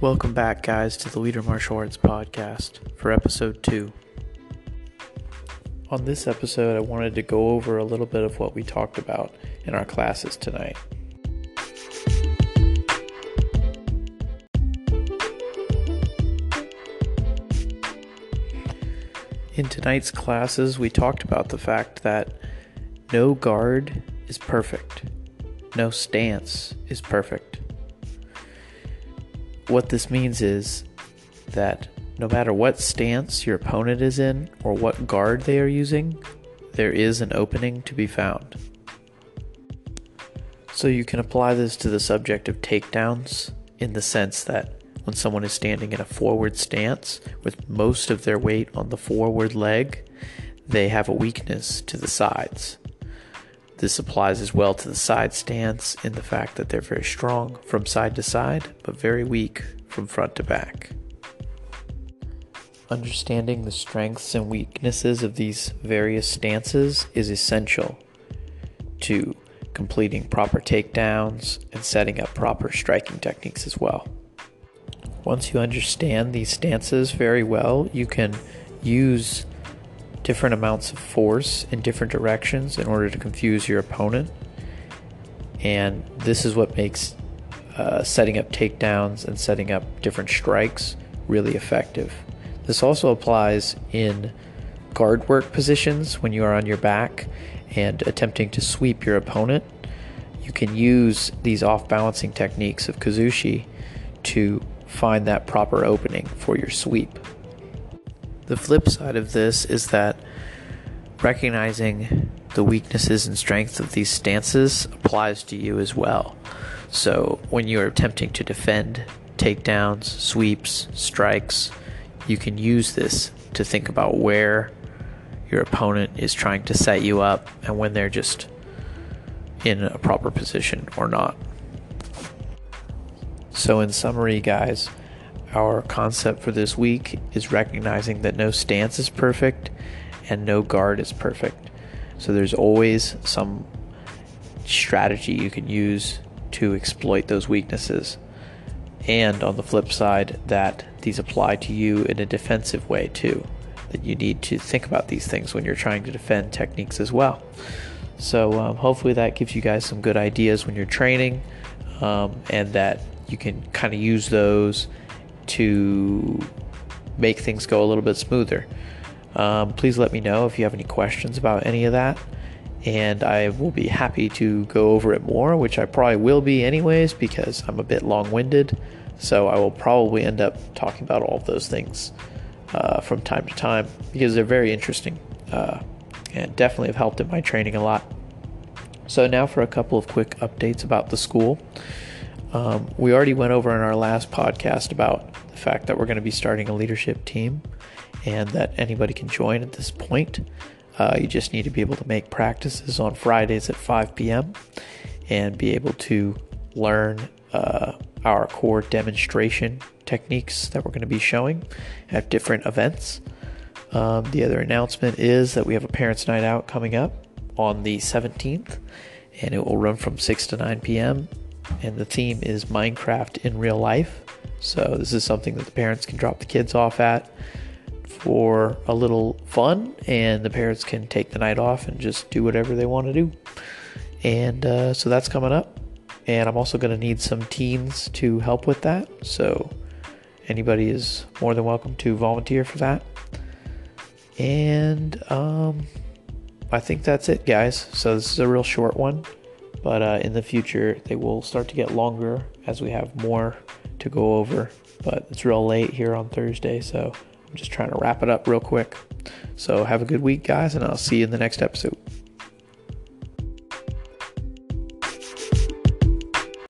Welcome back, guys, to the Leader Martial Arts Podcast for episode two. On this episode, I wanted to go over a little bit of what we talked about in our classes tonight. In tonight's classes, we talked about the fact that no guard is perfect, no stance is perfect. What this means is that no matter what stance your opponent is in or what guard they are using, there is an opening to be found. So you can apply this to the subject of takedowns in the sense that when someone is standing in a forward stance with most of their weight on the forward leg, they have a weakness to the sides. This applies as well to the side stance in the fact that they're very strong from side to side, but very weak from front to back. Understanding the strengths and weaknesses of these various stances is essential to completing proper takedowns and setting up proper striking techniques as well. Once you understand these stances very well, you can use different amounts of force in different directions in order to confuse your opponent. And this is what makes uh, setting up takedowns and setting up different strikes really effective. This also applies in guard work positions when you are on your back and attempting to sweep your opponent. You can use these off balancing techniques of Kazushi to find that proper opening for your sweep. The flip side of this is that recognizing the weaknesses and strengths of these stances applies to you as well. So when you're attempting to defend takedowns, sweeps, strikes, you can use this to think about where your opponent is trying to set you up and when they're just in a proper position or not. So, in summary, guys, our concept for this week is recognizing that no stance is perfect and no guard is perfect. So, there's always some strategy you can use to exploit those weaknesses. And on the flip side, that these apply to you in a defensive way too. That you need to think about these things when you're trying to defend techniques as well. So, um, hopefully, that gives you guys some good ideas when you're training, um, and that you can kind of use those to make things go a little bit smoother. Um, please let me know if you have any questions about any of that, and I will be happy to go over it more, which I probably will be anyways because I'm a bit long winded. So I will probably end up talking about all of those things uh, from time to time because they're very interesting uh, and definitely have helped in my training a lot. So, now for a couple of quick updates about the school. Um, we already went over in our last podcast about the fact that we're going to be starting a leadership team and that anybody can join at this point. Uh, you just need to be able to make practices on Fridays at 5 p.m. and be able to learn uh, our core demonstration techniques that we're going to be showing at different events. Um, the other announcement is that we have a Parents' Night Out coming up on the 17th, and it will run from 6 to 9 p.m and the theme is Minecraft in real life. So this is something that the parents can drop the kids off at for a little fun, and the parents can take the night off and just do whatever they want to do. And uh, so that's coming up. And I'm also going to need some teens to help with that. So anybody is more than welcome to volunteer for that. And um, I think that's it, guys. So this is a real short one but uh, in the future they will start to get longer as we have more to go over. But it's real late here on thursday so i'm just trying to wrap it up real quick. So have a good week guys and i'll see you in the next episode